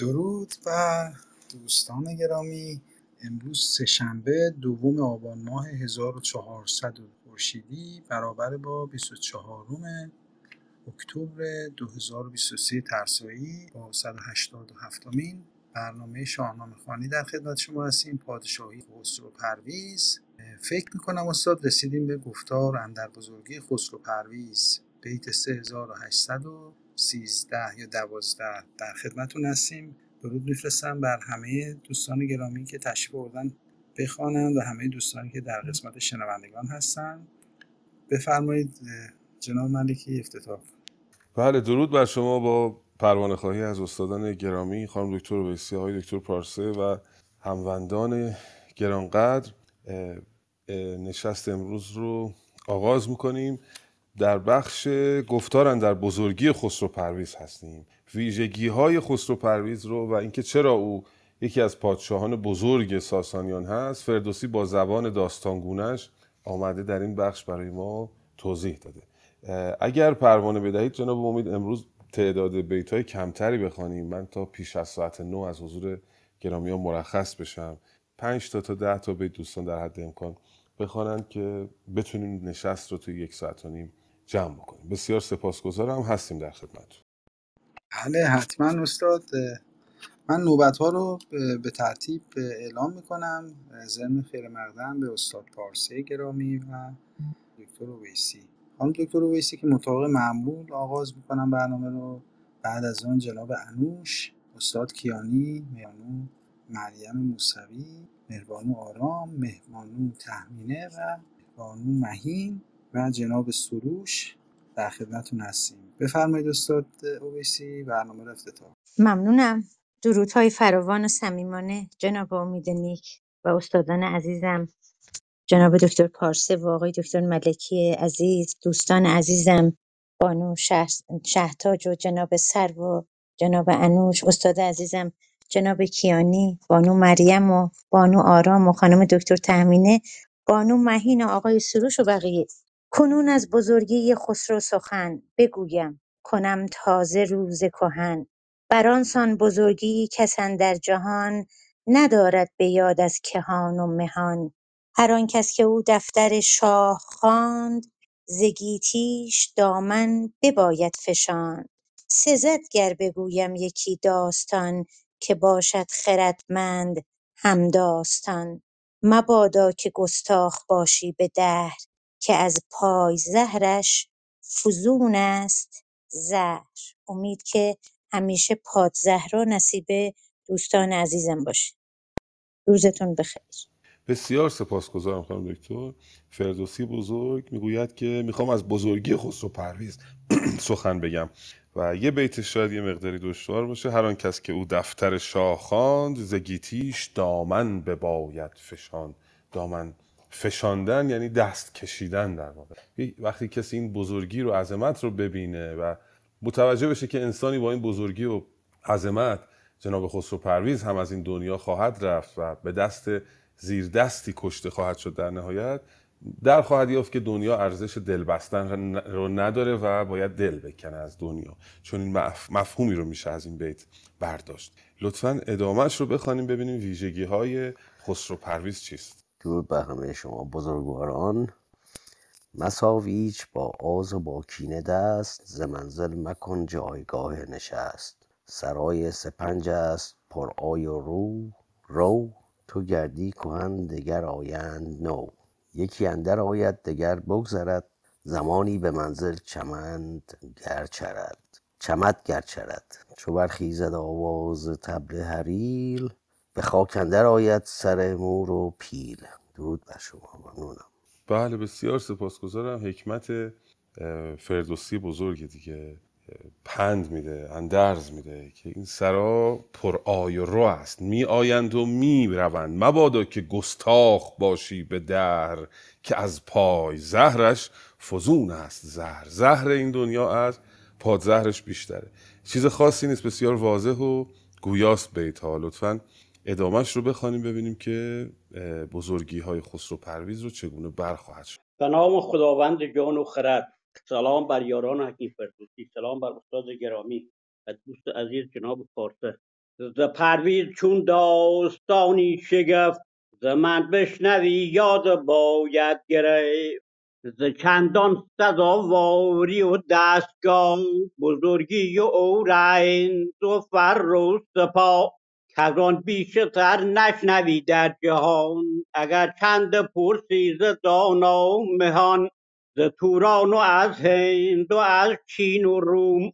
درود و دوستان گرامی. امروز سه‌شنبه دوم آبان ماه 1400 خورشیدی برابر با 24 اکتبر 2023 ترسایی با 187 مین برنامه شاهنامه خوانی در خدمت شما هستیم. پادشاهی خسرو پرویز. فکر می‌کنم استاد رسیدیم به گفتار اندر بزرگی خسرو پرویز. بیت 3813 یا 12 در خدمتون هستیم. درود میفرستم بر همه دوستان گرامی که تشریف آوردن بخوانند و همه دوستانی که در قسمت شنوندگان هستن. بفرمایید جناب ملکی افتتاح. بله درود بر شما با پروانه خواهی از استادان گرامی خانم دکتر ویسی های دکتر پارسه و هموندان گرانقدر. نشست امروز رو آغاز می‌کنیم. در بخش گفتارن در بزرگی خسرو پرویز هستیم. ویژگی های خسرو پرویز رو و اینکه چرا او یکی از پادشاهان بزرگ ساسانیان هست فردوسی با زبان داستانگونش آمده در این بخش برای ما توضیح داده. اگر پروانه بدهید جناب امید امروز تعداد بیت های کمتری بخوانیم. من تا پیش از ساعت نو از حضور گرامی ها مرخص بشم. پنج تا تا ده تا بیت دوستان در حد امکان بخوانند که بتونیم نشست رو توی یک ساعت و نیم جمع بکنیم. بسیار سپاسگزارم. هستیم در خدمت بله حتما استاد. من نوبت ها رو به ترتیب اعلام می‌کنم. ضمن خیر مقدم به استاد پارسه گرامی و دکتر اویسی. خانم دکتر اویسی که مطابق معمول آغاز می‌کنم برنامه رو. بعد از آن جناب انوش استاد کیانی میانو مریم موسوی مهربانو آرام مهربانو تهمینه و مهربانو مهین. و جناب سروش در خدمتتون هستیم. بفرمایید استاد اویسی برنامه رو افتتاح. ممنونم. درودهای فراوان و صمیمانه جناب امید نیک و استادان عزیزم. جناب دکتر پارسه و آقای دکتر ملکی عزیز دوستان عزیزم بانو شه- شهتاج و جناب سر و جناب انوش استاد عزیزم جناب کیانی بانو مریم و بانو آرام و خانم دکتر تهمینه بانو مهین و آقای سروش و بقیه. کنون از بزرگی خسرو سخن بگویم کنم تازه روز کهن. بر آنسان بزرگی کس اندر جهان ندارد به یاد از کهان و مهان. هر آنکس که او دفتر شاه خواند ز گیتیش دامن بباید فشاند. سزد گر بگویم یکی داستان که باشد خردمند همداستان مبادا که گستاخ باشی به دهر که از پای زهرش فزون است زهر. امید که همیشه پادزهرا نصیب دوستان عزیزم باشه. روزتون بخیر. بسیار سپاسگزارم خانم دکتر. فردوسی بزرگ می‌گوید که می‌خوام از بزرگی خسرو پرویز سخن بگم. و یه بیت شاید یه مقداری دشوار باشه. هر آن کس که او دفتر شاه خواند ز گیتیش دامن بباید فشاند. دامن فشاندن یعنی دست کشیدن در واقع. وقتی کسی این بزرگی رو عظمت رو ببینه و متوجه بشه که انسانی با این بزرگی و عظمت جناب خسرو پرویز هم از این دنیا خواهد رفت و به دست زیر دستی کشته خواهد شد در نهایت در خواهد یافت که دنیا ارزش دل بستن رو نداره و باید دل بکنه از دنیا. چون این مفهومی رو میشه از این بیت برداشت. لطفا ادامهش رو بخوانیم ببینیم ویژگی های خسرو پرویز چیست. درود بر همه شما بزرگواران. مساویچ با آز و با کینه دست ز منزل مکن جایگاه نشست. سرای سپنج است پر آی و رو رو تو گردی کهن دگر آیند نو. یکی اندر آید دگر بگذرد زمانی به منزل چمند گر چرد. چمد گر چرد. چو برخیزد آواز طبل رحیل به خاک اندر آید سر مور و پیل. درود بر شما ممنونم. بله بسیار سپاسگزارم. حکمت فردوسی بزرگ دیگه پند میده اندرز میده که این سرا پر آی و رو است. می آیند و می روند. مبادا که گستاخ باشی به در که از پای زهرش فزون است. زهر زهر این دنیا از پادزهرش بیشتره. چیز خاصی نیست بسیار واضح و گویاست بیت ها لطفا. ادامهش رو بخوانیم ببینیم که بزرگی های خسرو پرویز رو چگونه برخواهد شد. به نام خداوند جان و خرد سلام بر یاران حکیم فردوسی سلام بر استاد گرامی و دوست عزیز جناب پارسه ز پرویز چون داستانی شگفت ز من بشنوی یاد باید گرفت. ز چندان سزاواری و دستگاه بزرگی و اورند و فر و سپاه. کز آن بیش تر نشنوی در جهان. اگر چند پرسی ز دانا و مهان ز توران و از هند و از چین و روم.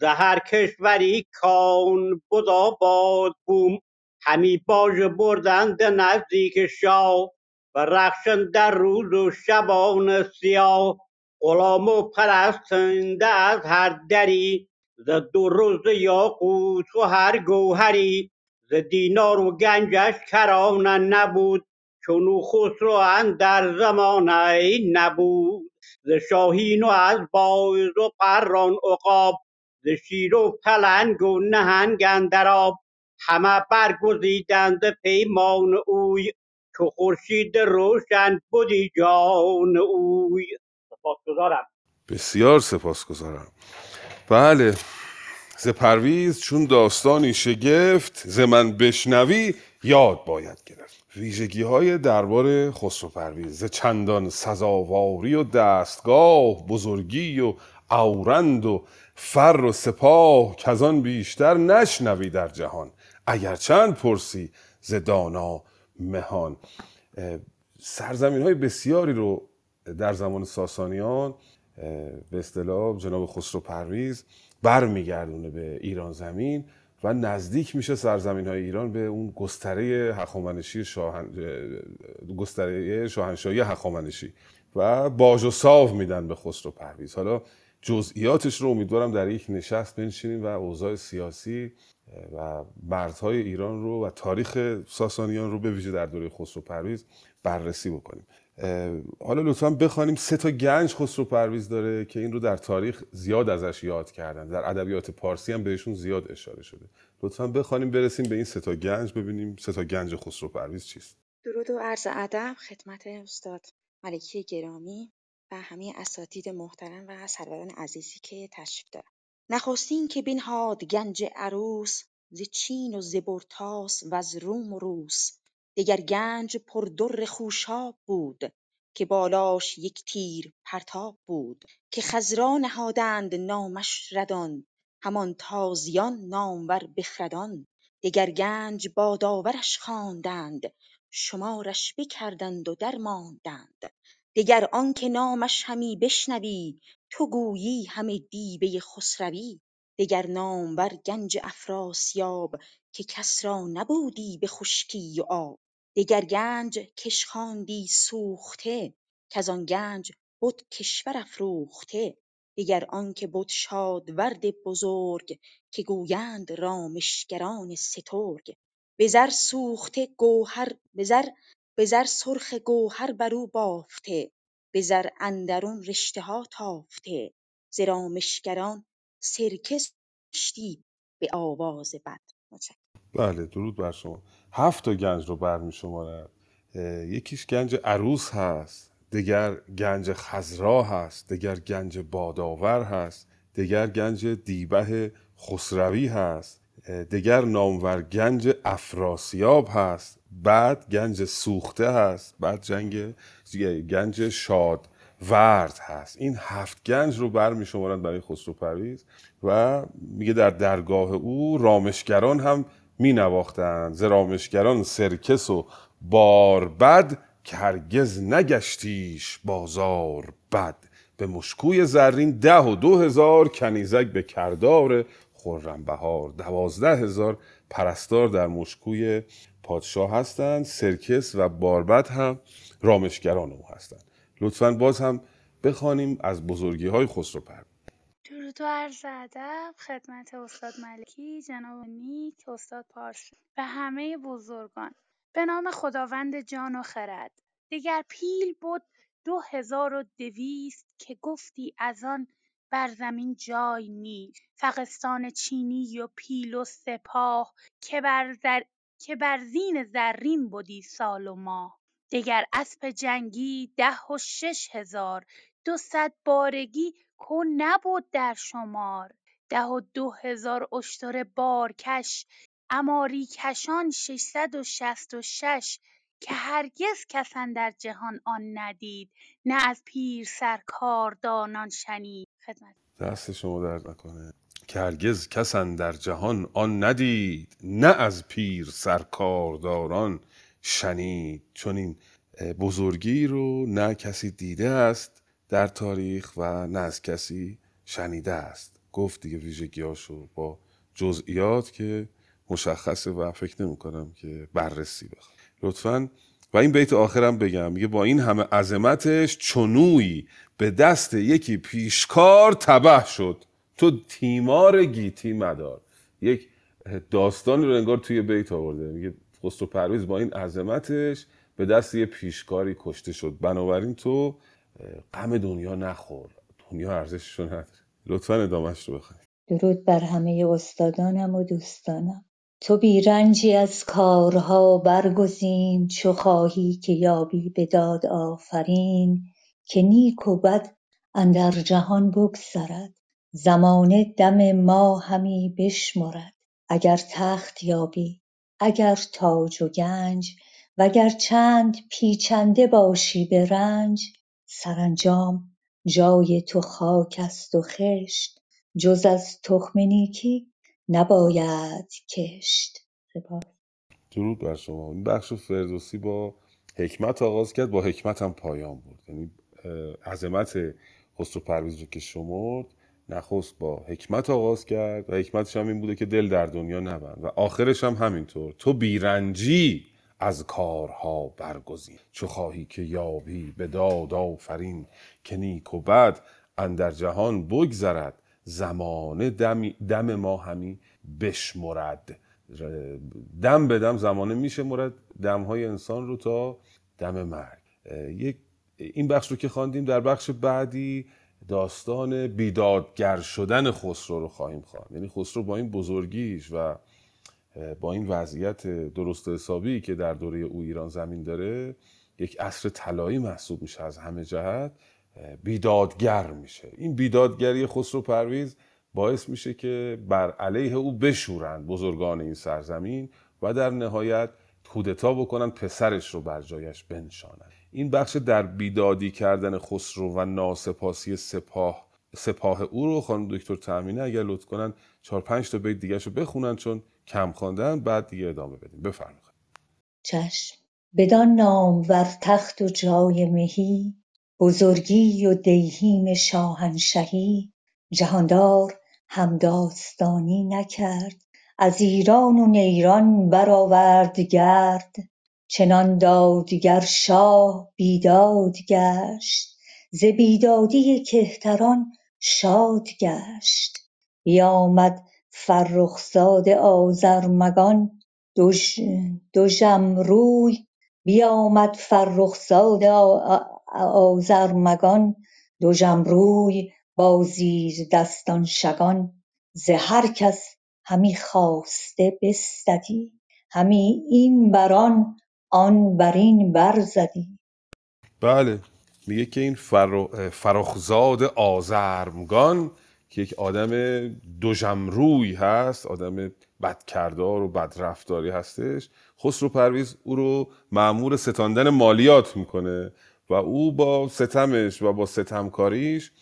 ز هر کشوری کان بود آباد بوم. همی باژ بردند نزدیک شاه و رخشان در روز و شبان سیاه. غلام و پرستنده از هر دری ز در و ز یاقوت و هر گوهری. ز دینار و گنجش کرانه نبود چنو خسرو اندر زمانه نبود. ز شاهین و از باز و پران عقاب ز شیر و پلنگ و نهنگ اندر آب همه برگزیدند ز پیمان اوی چو خورشید روشن بدی جان اوی. سپاسگزارم. بسیار سپاسگزارم. بله. ز پرویز چون داستانی شگفت ز من بشنوی یاد باید گرفت. ویژگی های دربار خسرو پرویز ز چندان سزاواری و دستگاه بزرگی و اورند و فر و سپاه کزان بیشتر نشنوی در جهان. اگر چند پرسی ز دانا مهان. سرزمین های بسیاری رو در زمان ساسانیان به اصطلاح جناب خسرو پرویز برمیگردونه به ایران زمین و نزدیک میشه سرزمین های ایران به اون گستره هخامنشی شاهن... گستره شاهنشاهی هخامنشی و باج و ساو میدن به خسرو پرویز. حالا جزئیاتش رو امیدوارم در یک نشست بنشینیم و اوضاع سیاسی و مرزهای ایران رو و تاریخ ساسانیان رو به ویژه در دوره خسرو پرویز بررسی بکنیم. حالا لطفا بخوانیم سه تا گنج خسرو پرویز داره که این رو در تاریخ زیاد ازش یاد کردن. در ادبیات پارسی هم بهشون زیاد اشاره شده. لطفا بخوانیم برسیم به این سه تا گنج ببینیم سه تا گنج خسرو پرویز چیست. درود و عرض ادب خدمت استاد ملکی گرامی و همه اساتید محترم و سروران عزیزی که تشریف دارن. نخستین که بنهاد گنج عروس ز چین و ز برتاس وز روم و روس. دگر گنج پردر خوشاب بود که بالاش یک تیر پرتاب بود که خضرا نهادند نامش ردان همان تازیان نامور بخردان. دگر گنج بادآورش خواندند شمارش بکردند و درماندند. دگر آنکه نامش همی بشنوی تو گویی همه دیبه خسروی. دگر نامور گنج افراسیاب که کس را نبودی به خشکی و آب. دگر گنج کش خواندی سوخته کز آن گنج بد کشور افروخته دگر آنکه بد شادورد بزرگ که گویند رامشگران سترگ. به زر سوخته گوهر به زر سرخ گوهر بر او بافته به زر اندرون رشته ها تافته. ز رامشگران سرکه داشتی به آواز بد. بله درود بر شما. هفت تا گنج رو برمی شمارد یکیش گنج عروس هست دگر گنج خزرا هست دگر گنج باداور هست دگر گنج دیبه خسروی هست دگر نامور گنج افراسیاب هست بعد گنج سوخته هست بعد جنگ گنج شاد ورد هست. این هفت گنج رو برمی شمارند برای خسرو پرویز و میگه در درگاه او رامشگران هم می نواختند ز رامشگران سرکس و باربد که هرگز نگشتیش بازار بد. به مشکوی زرین ده و دو هزار کنیزک به کردار خرم بهار دوازده هزار. پرستار در مشکوی پادشاه هستند. سرکس و باربد هم رامشگران او هستند. لطفا باز هم بخوانیم از بزرگی های خسرو پرویز و عرض ادب خدمت استاد ملکی جناب نیک استاد پارسی و همه بزرگان. به نام خداوند جان و خرد. دگر پیل بد دو هزار و دویست که گفتی از آن بر زمین جای نیست فغستان چینی و پیل و سپاه که بر, زر... که بر زین زرین بدی سال و ماه. دگر اسپ جنگی ده و شش هزار دو صد بارگی که نبد در شمار. ده و دو هزار اشتر بارکش اماری کشان ششصد و شصت و شش که هرگز کس اندر جهان آن ندید نه از پیر سر کاردانان شنید. خدمت. دست شما درد نکنه. که هرگز کس در جهان آن ندید نه از پیر سرکارداران شنید. چون این بزرگی رو نه کسی دیده است در تاریخ و نه از کسی شنیده است. گفت دیگه ویژگیاشو با جزئیات که مشخصه و فکر نمی کنم که بررسی بخوام. لطفا و این بیت آخرم بگم میگه با این همه عظمتش چنوی به دست یکی پیشکار تبه شد. تو تیمار گیتی مدار. یک داستانی رو انگار توی بیت آورده. میگه خسرو پرویز با این عظمتش به دست یه پیشکاری کشته شد. بنابراین تو غم دنیا نخور. دنیا ارزشش رو نداره. لطفا ادامهش رو بخونید درود بر همه استادانم و دوستانم. تو بیرنجی از کارها برگزین. چو خواهی که یابی به داد آفرین. که نیک و بد اندر جهان بگذرد. زمانه دم ما همی بشمرد. اگر تخت یابی اگر تاج و گنج وگر چند پیچنده باشی به رنج سرانجام جای تو خاک است و خشت جز از تخم نیکی نباید کشت. سپاس درود بر شما. این بخش فردوسی با حکمت آغاز کرد با حکمت هم پایان برد. یعنی عظمت خسرو پرویز رو که شمرد نخست با حکمت آغاز کرد و حکمتش هم این بوده که دل در دنیا نبند و آخرش هم همینطور. تو بیرنجی! از کارها برگزین. چو خواهی که یابی به داد آفرین که نیک و بد اندر جهان بگذرد. زمانه دم ما همی بشمرد. دم به دم زمانه میشه مرد. دمهای انسان رو تا دم مرگ. یک این بخش رو که خواندیم در بخش بعدی داستان بیدادگر شدن خسرو رو خواهیم خواند. یعنی خسرو با این بزرگیش و با این وضعیت درست حسابی که در دوره او ایران زمین داره یک عصر طلایی محسوب میشه از همه جهت. بیدادگر میشه. این بیدادگری خسرو پرویز باعث میشه که بر علیه او بشورند بزرگان این سرزمین و در نهایت کودتا بکنن پسرش رو بر جایش بنشانند این بخش در بیدادی کردن خسرو و ناسپاسی سپاه سپاه او رو خانم دکتر تامینه اگر لطف کنن چهار پنج تا بیت دیگه رو بخونن چون کم خواندن بعد دیگه ادامه بدیم. بفرمایید. چشم. بدان نامور تخت و جای مهی بزرگی و دیهیم شاهنشهی. جهاندار همداستانی نکرد از ایران و نیران برآورد گرد. چنان دادگر شاه بیداد گشت ز بیدادی کهتران شاد گشت. بیامد فرخ زاد آذرمگان دژم-روی بیامد فرخ زاد آذرمگان دژم-روی با زیردستان شگان. ز هر کس همی خواسته بستدی همی این بر آن آن بر این برزدی بله میگه که این فرخ فرخزاد آزرمگان که یک آدم دوژمروی هست آدم بدکردار و بدرفتاری هستش. خسرو پرویز او رو معمور ستاندن مالیات می‌کنه و او با ستمش و با ستمکاریش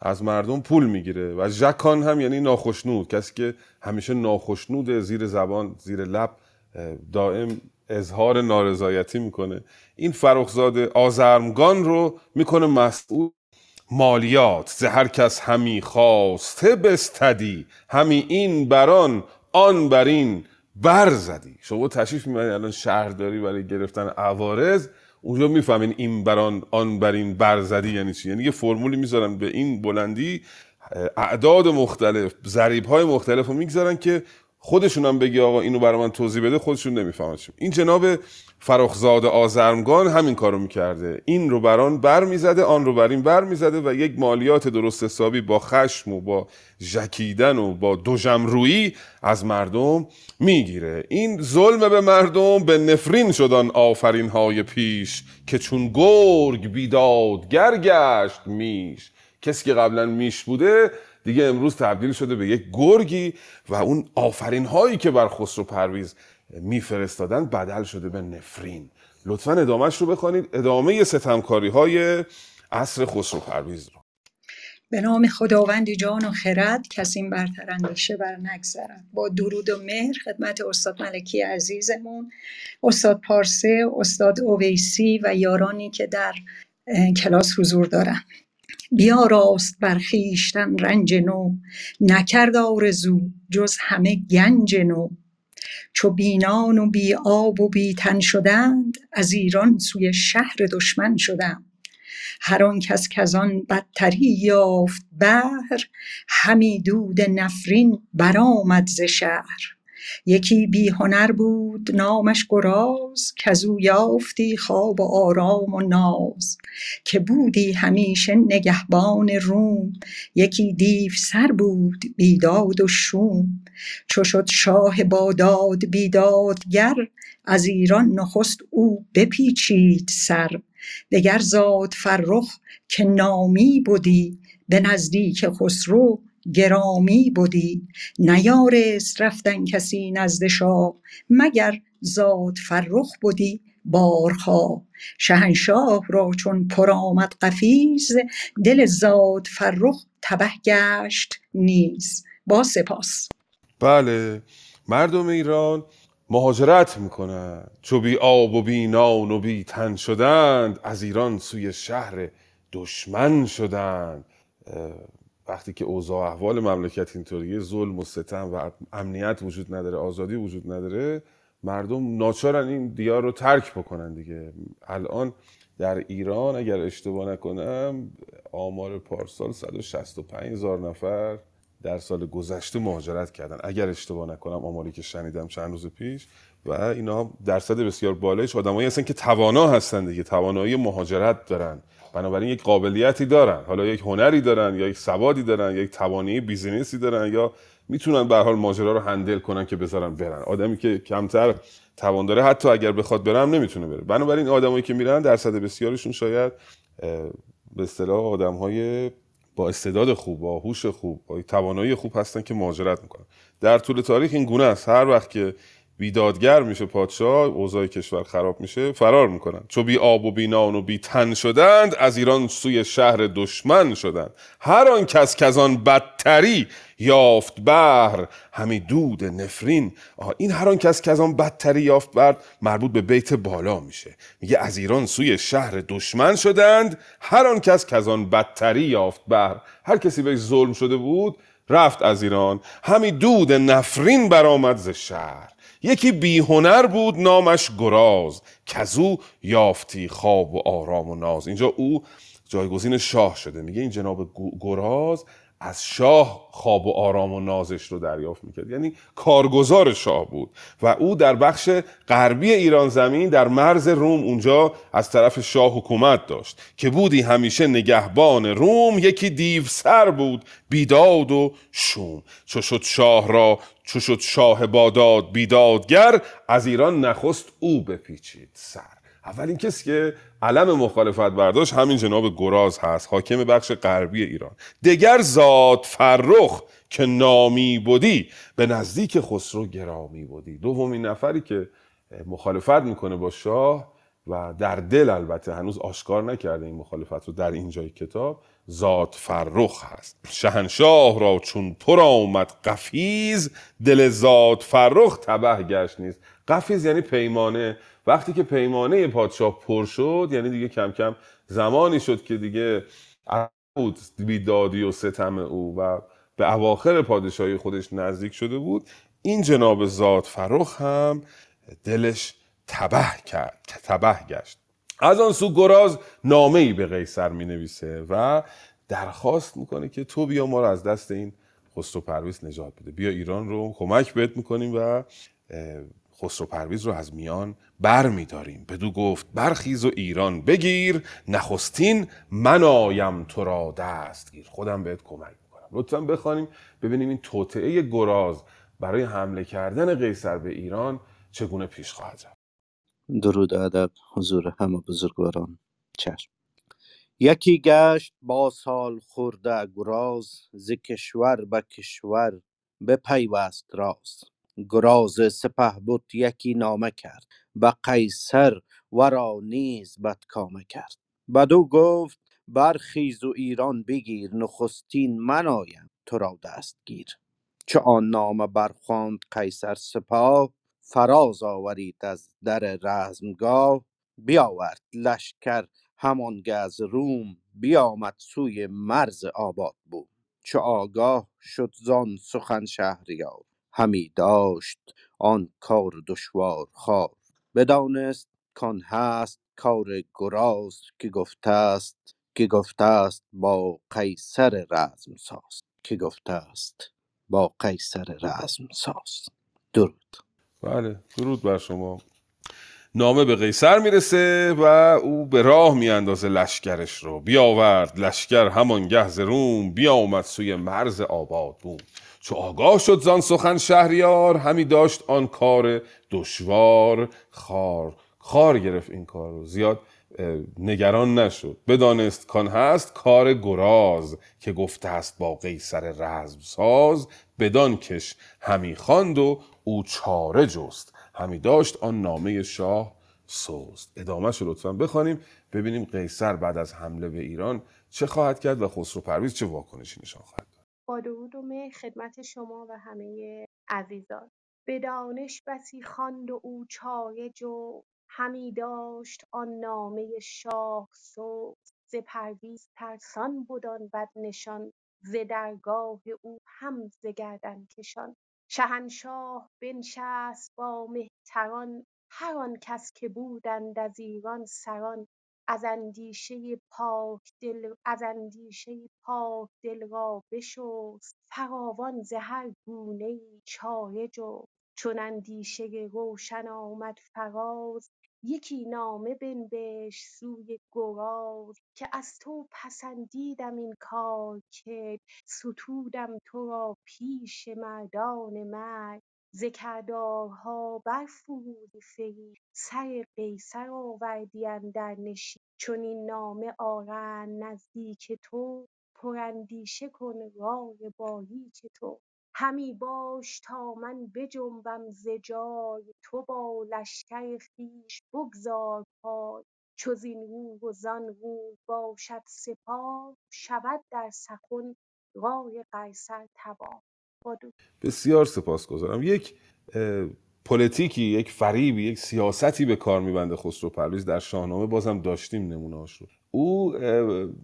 از مردم پول می‌گیره و ژکان هم یعنی ناخشنود. کسی که همیشه ناخشنود زیر زبان زیر لب دائم اظهار نارضایتی می‌کنه. این فرخزاد آزرمگان رو می‌کنه مسئول مالیات ز هر کس همی خواسته بستدی همی این بران آن بر این برزدی شما تشریف می‌برید الان شهرداری برای گرفتن عوارض اونجا می‌فهمین این بران آن بر این برزدی یعنی چی؟ یعنی یه فرمولی می‌ذارن به این بلندی اعداد مختلف ضریب های مختلف رو می‌گذارن که خودشون هم بگی آقا اینو برای من توضیح بده خودشون نمی‌فهمن این جناب فرخزاد آزرمگان همین کارو می‌کرده. این رو بران بر می‌زده آن رو بر این بر می‌زده و یک مالیات درست حسابی با خشم و با ژکیدن و با دوژمرویی از مردم می‌گیره. این ظلم به مردم به نفرین شدن آفرین های پیش که چون گرگ بیدادگر گشت میش. کسی که قبلا میش بوده دیگه امروز تبدیل شده به یک گرگی و اون آفرین هایی که بر خسرو پرویز میفرستادن بدل شده به نفرین. لطفا ادامهش رو بخوانید. ادامه ستمکاری های عصر خسرو پرویز رو. به نام خداوند جان و خرد کسی برتر اندیشه بر نگذرد با درود و مهر خدمت استاد ملکی عزیزمون استاد پارسه استاد اویسی و یارانی که در کلاس حضور دارن. بیاراست بر خویشتن رنج نو نکرد آرزو جز همه گنج نو. چو بینان و بی آب و بی تن شدند از ایران سوی شهر دشمن شدند هر آن کس کزان بدتری یافت بهر همی دود نفرین برآمد ز شهر. یکی بی هنر بود نامش گراز کزو یافتی خواب و آرام و ناز. که بودی همیشه نگهبان روم یکی دیو سر بود بیداد و شوم. چو شد شاه باداد بیدادگر از ایران نخست او بپیچید سر. دگر زاد فرخ که نامی بدی به نزدیک خسرو گرامی بدی. نیارست رفتن کسی نزد شاه مگر زاد فرخ بدی بارخواه شهنشاه را چون پر آمد قفیز دل زاد فرخ تبه گشت نیز. با سپاس. بله مردم ایران مهاجرت می‌کنند. چو بی آب و بی نان و بی تن شدند از ایران سوی شهر دشمن شدند. وقتی که اوضاع احوال مملکت اینطوریه ظلم و ستم و امنیت وجود نداره آزادی وجود نداره مردم ناچارن این دیار رو ترک بکنن دیگه. الان در ایران اگر اشتباه نکنم آمار پارسال 165 هزار نفر در سال گذشته مهاجرت کردن. اگر اشتباه نکنم آماری که شنیدم چند روز پیش و اینا درصد بسیار بالایش آدمایی هستن که توانا هستن دیگه. توانایی مهاجرت دارن. بنابراین یک قابلیتی دارن. حالا یک هنری دارن یا یک سوادی دارن یا یک توانایی بیزینسی دارن یا می‌تونن به حال ماجرا رو هندل کنن که بذارن برن. آدمی که کمتر توان داره حتی اگر بخواد برم نمی‌تونه بره. بنابراین آدمایی که میرن درصد بسیارشون شاید به اصطلاح آدمهای با استعداد خوب با هوش خوب با توانایی خوب هستن که مهاجرت می‌کنن. در طول تاریخ این گونه است. هر وقت که بیدادگر میشه پادشاه اوضاع کشور خراب میشه فرار می‌کنن. چو بی آب و بی نان و بی تن شدند از ایران سوی شهر دشمن شدند. هر آن کس آن بدتری یافت بهر همی دود نفرین. آها این هر آن کس آن بدتری یافت بهر مربوط به بیت بالا میشه. میگه از ایران سوی شهر دشمن شدند هر آن کس آن بدتری یافت بهر. هر کسی بهش ظلم شده بود رفت از ایران. همی دود نفرین برآمد ز شهر. یکی بی هنر بود نامش گراز. کزو یافتی خواب و آرام و ناز. اینجا او جایگزین شاه شده. میگه این جناب گراز از شاه خواب و آرام و نازش رو دریافت می‌کرد. یعنی کارگزار شاه بود. و او در بخش غربی ایران زمین در مرز روم اونجا از طرف شاه حکومت داشت. که بودی همیشه نگهبان روم یکی دیو سر بود بیداد و شوم. چو شد شاه را چو شد شاه باداد بیدادگر از ایران نخست او بپیچید سر. اولین کسی که علم مخالفت برداشت همین جناب گراز هست حاکم بخش غربی ایران. دگر زاد فرخ که نامی بودی به نزدیک خسرو گرامی بودی دومین نفری که مخالفت می‌کنه با شاه و در دل البته هنوز آشکار نکرده این مخالفت رو در اینجای کتاب زاد فرخ هست شهنشاه را چون پر آمد قفیز دل زاد فرخ تبه گشت نیست قفیز یعنی پیمانه. وقتی که پیمانه پادشاه پر شد یعنی دیگه کم کم زمانی شد که دیگه بود بیدادی و ستم او و به اواخر پادشاهی خودش نزدیک شده بود این جناب زاد فرخ هم دلش تبه کرد تبه گشت. از آن سو گراز نامه ای به قیصر می نویسه و درخواست می‌کنه که تو بیا ما رو از دست این خسرو پرویز نجات بده. بیا ایران رو کمک بهت می‌کنیم و خسرو پرویز رو از میان بر میداریم بدو گفت برخیز و ایران بگیر نخستین من آیم تو را دستگیر. خودم بهت کمک می‌کنم. لطفا بخوانیم ببینیم این توطعه گراز برای حمله کردن قیصر به ایران چگونه پیش خواهد رفت. درود و ادب حضور همه بزرگواران. چشم. یکی گشت با سال خورده گراز ز کشور به کشور بپیوست راز. گراز سپهبد یکی نامه کرد به قیصر ورا نیز بدکامه کرد. بدو گفت برخیز و ایران بگیر نخستین من آیم تو را دستگیر. چو آن نامه برخواند قیصر سپاه فراز آورید از در رزمگاه بیاورد لشکر همانگه از روم بیامد سوی مرز آباد بود چو آگاه شد زان سخن شهریار همی داشت آن کار دشوار خوار. بدانست کان هست کار گراز که گفته است که گفته است با قیصر رزمساز. که گفته است با قیصر رزمساز. درود. بله درود بر شما. نامه به قیصر می‌رسه و او به راه میاندازه لشکرش رو. بیاورد لشکر همان گهز روم بیامد سوی مرز آباد بود چو آگاه شد زان سخن شهریار همی داشت آن کار دشوار خار. خار گرفت این کار رو. زیاد نگران نشد. بدانست کان هست کار گراز که گفته است با قیصر رزم ساز بدان کش همی خواند و او چاره جست. همی داشت آن نامه شاه سوست ادامه رو لطفا بخوانیم ببینیم قیصر بعد از حمله به ایران چه خواهد کرد و خسرو پرویز چه واکنشی نشان خواهد داد. با درود و خدمت شما و همه عزیزان. به دانش بسی خواند و او چاره جو همی داشت آن نامه شاه سوز ز پرویز ترسان بد آن بدنشان ز درگاه او هم ز گردن کشان. شهنشاه بنشست با مهتران هر آن کس که بودند از ایران سران. از اندیشه پاک دل از اندیشه پاک دل را بشست. فراوان ز هر گونه ای چاره جست. چون اندیشه روشن آمد فراز یکی نامه بنوشت سوی گراز که از تو پسندیدم این کار کرد ستودم تو را پیش مردان مرد ز کردارها برفروزی فریب سر قیصر آوردی اندر نشیب چنین نامه آرند نزدیک تو پراندیشه کن رای باریک تو. همی باش تا من بجنبم ز جای. تو با لشکر خویش بگذار پای. چو زین روی و زان روی باشد سپاه شود در سخن رای قیصر تباه. بسیار سپاسگزارم. یک پلیتیکی یک فریبی یک سیاستی به کار میبنده خسرو پرویز در شاهنامه بازم داشتیم نمونهاش رو او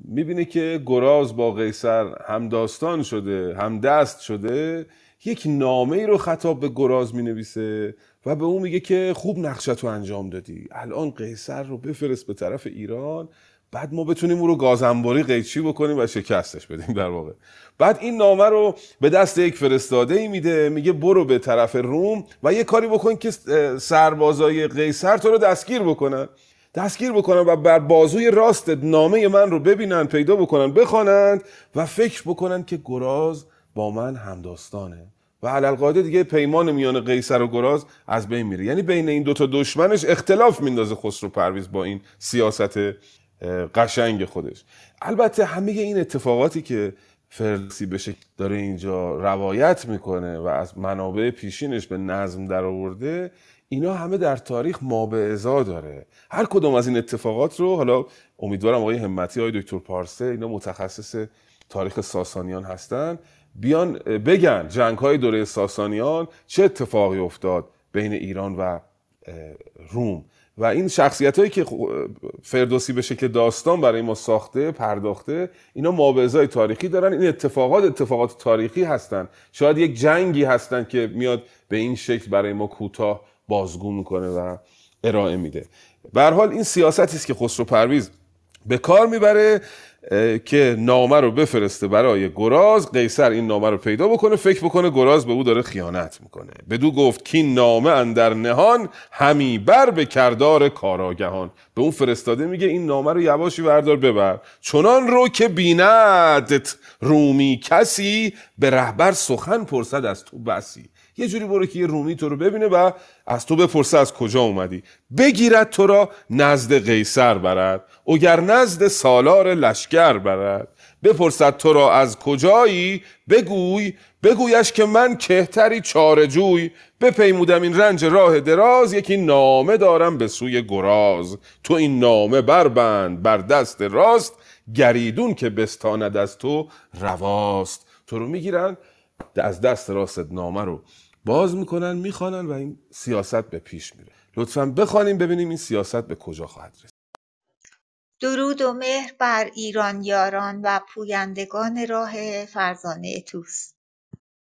می‌بینه که گراز با قیصر هم داستان شده هم دست شده یک نامه ای رو خطاب به گراز می‌نویسه و به اون میگه که خوب نقشت رو انجام دادی. الان قیصر رو بفرست به طرف ایران بعد ما بتونیم او رو گازنباری قیچی بکنیم و شکستش بدیم در واقع. بعد این نامه رو به دست یک فرستاده ای میده میگه برو به طرف روم و یه کاری بکن که سربازای قیصر تو رو دستگیر بکنن. دستگیر بکنن و بر بازوی راست نامه من رو ببینن پیدا بکنن بخوانند و فکر بکنن که گراز با من همداستانه. و علالقاعده دیگه پیمان میان قیصر و گراز از بین میره. یعنی بین این دوتا دشمنش اختلاف میندازه خسرو پرویز با این سیاست قشنگ خودش. البته همه این اتفاقاتی که فردوسی به شکل داره اینجا روایت می‌کنه و از منابع پیشینش به نظم در آورده اینا همه در تاریخ ما به ازا داره. هر کدوم از این اتفاقات رو حالا امیدوارم آقای همتی آقای دکتر پارسه اینا متخصص تاریخ ساسانیان هستن. بیان بگن جنگ های دوره ساسانیان چه اتفاقی افتاد بین ایران و روم. و این شخصیت هایی که فردوسی به شکل داستان برای ما ساخته پرداخته اینا مابعضای تاریخی دارن. این اتفاقات اتفاقات تاریخی هستن. شاید یک جنگی هستن که میاد به این شکل برای ما کوتاه بازگو می‌کنه و ارائه میده. به حال این سیاستی است که خسرو پرویز به کار می‌بره. که نامه رو بفرسته برای گراز قیصر این نامه رو پیدا بکنه فکر بکنه گراز به او داره خیانت می‌کنه. بدو گفت که نامه اندر نهان همی بر به کردار کاراگهان. به اون فرستاده میگه این نامه رو یواشی بردار ببر. چنان رو که بیندت رومی کسی به رهبر سخن پرسد از تو بسی. یه جوری برو که یه رومی تو رو ببینه و از تو بپرسه از کجا اومدی. بگیرد تو را نزد قیصر برد اگر نزد سالار لشکر برد. بپرسد تو را از کجایی؟ بگوی بگویش که من کهتری چارجوی. بپیمودم این رنج راه دراز یکی نامه دارم به سوی گراز. تو این نامه بربند بر دست راست گریدون که بستاند از تو رواست. تو رو می‌گیرن از دست راست نامه رو. باز می‌کنن می‌خوانن و این سیاست به پیش میره. لطفا بخوانیم ببینیم این سیاست به کجا خواهد رسید. درود و مهر بر ایران یاران و پویندگان راه فرزانه توس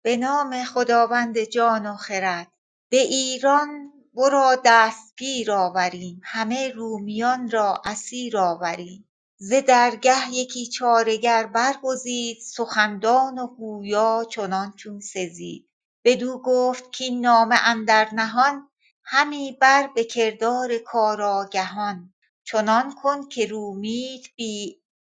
به نام خداوند جان و خرد به ایران ورا دستگیر آوریم. همه رومیان را اسیر آوریم. ز درگه یکی چارگر برگزید سخندان و گویا چنان چون سزید. بدو گفت کاین نامه اندر نهان همی بر به کردار کارآگهان چنان کن که رومیت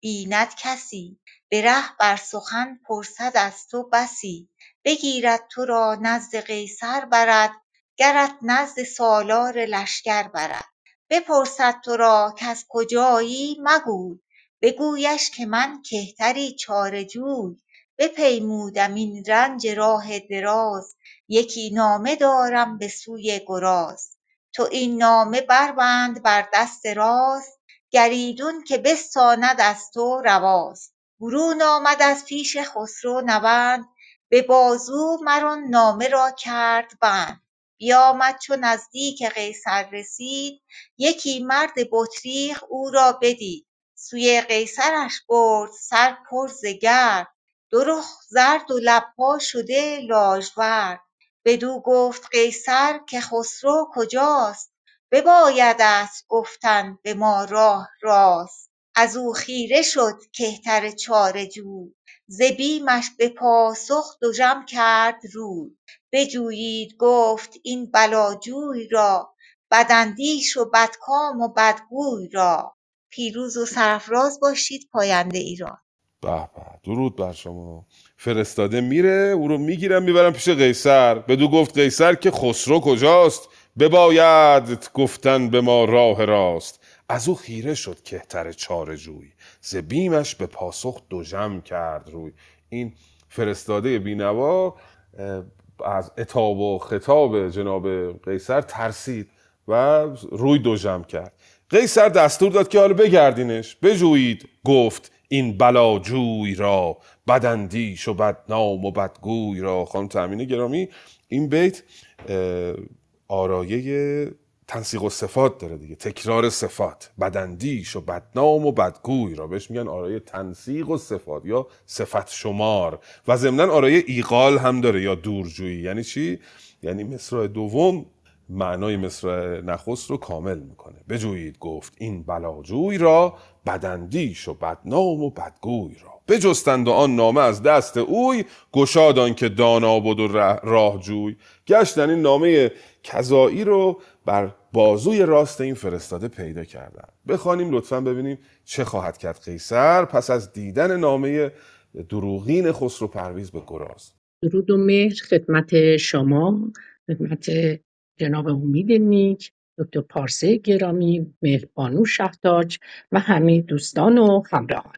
بیند کسی به ره بر سخن پرسد از تو بسی. بگیرد تو را نزد قیصر برد گرت نزد سالار لشکر برد. بپرسد تو را کز کجایی مگوی بگویش که من کهتری چاره جوی. بپیمودم این رنج راه دراز یکی نامه دارم به سوی گراز. تو این نامه بربند بر دست راست گریدون که بستاند از تو رواست برون آمد از پیش خسرو نوند به بازو مر نامه را کرد بند. بیامد چو نزدیک قیصر رسید یکی مرد بطریق او را بدید. سوی قیصرش برد سر پر ز گرد دو رخ زرد و لبها شده لاژورد بدو گفت قیصر که خسرو کجاست؟ ببایدت گفتن به ما راه راست. ازو خیره شد کهتر چاره جوی ز بیمش به پاسخ دژم کرد روی. بجویید گفت این بلاجوی را. بداندیش و بدکام و بدگوی را. پیروز و سرفراز باشید پاینده ایران. به درود بر شما. فرستاده میره او رو می‌گیرن می‌برن پیش قیصر. بدو گفت قیصر که خسرو کجاست؟ بباید گفتن به ما راه راست. از او خیره شد کهتر چاره جوی. ز بیمش به پاسخ دژم کرد روی. این فرستاده بینوا از اتاب و خطاب جناب قیصر ترسید و روی دژم کرد. قیصر دستور داد که حالا بگردینش. بجویید گفت این بلاجوی را بداندیش و بدنام و بدگوی را. خانم تامین گرامی این بیت آرایه تنسیق و صفات داره دیگه. تکرار صفات بداندیش و بدنام و بدگوی را. بهش میگن آرایه تنسیق و صفات یا صفت شمار. و ضمنا آرایه ایقال هم داره یا دورجویی. یعنی چی؟ یعنی مصرع دوم معنای مصرع نخست رو کامل می‌کنه. بجویید گفت این بلاجوی را بداندیش و بدنام و بدگوی را. بجستند و آن نامه از دست اوی گشاد که دانا بود و راهجوی گشتن این نامه کذایی رو بر بازوی راست این فرستاده پیدا کردن بخوانیم لطفا ببینیم چه خواهد کرد قیصر پس از دیدن نامه دروغین خسرو پرویز به گراز. درود و مهر خدمت شما خدمت جناب امید نیک دکتر پارسه گرامی مهربانو شهتاج و همه دوستان و همراهان.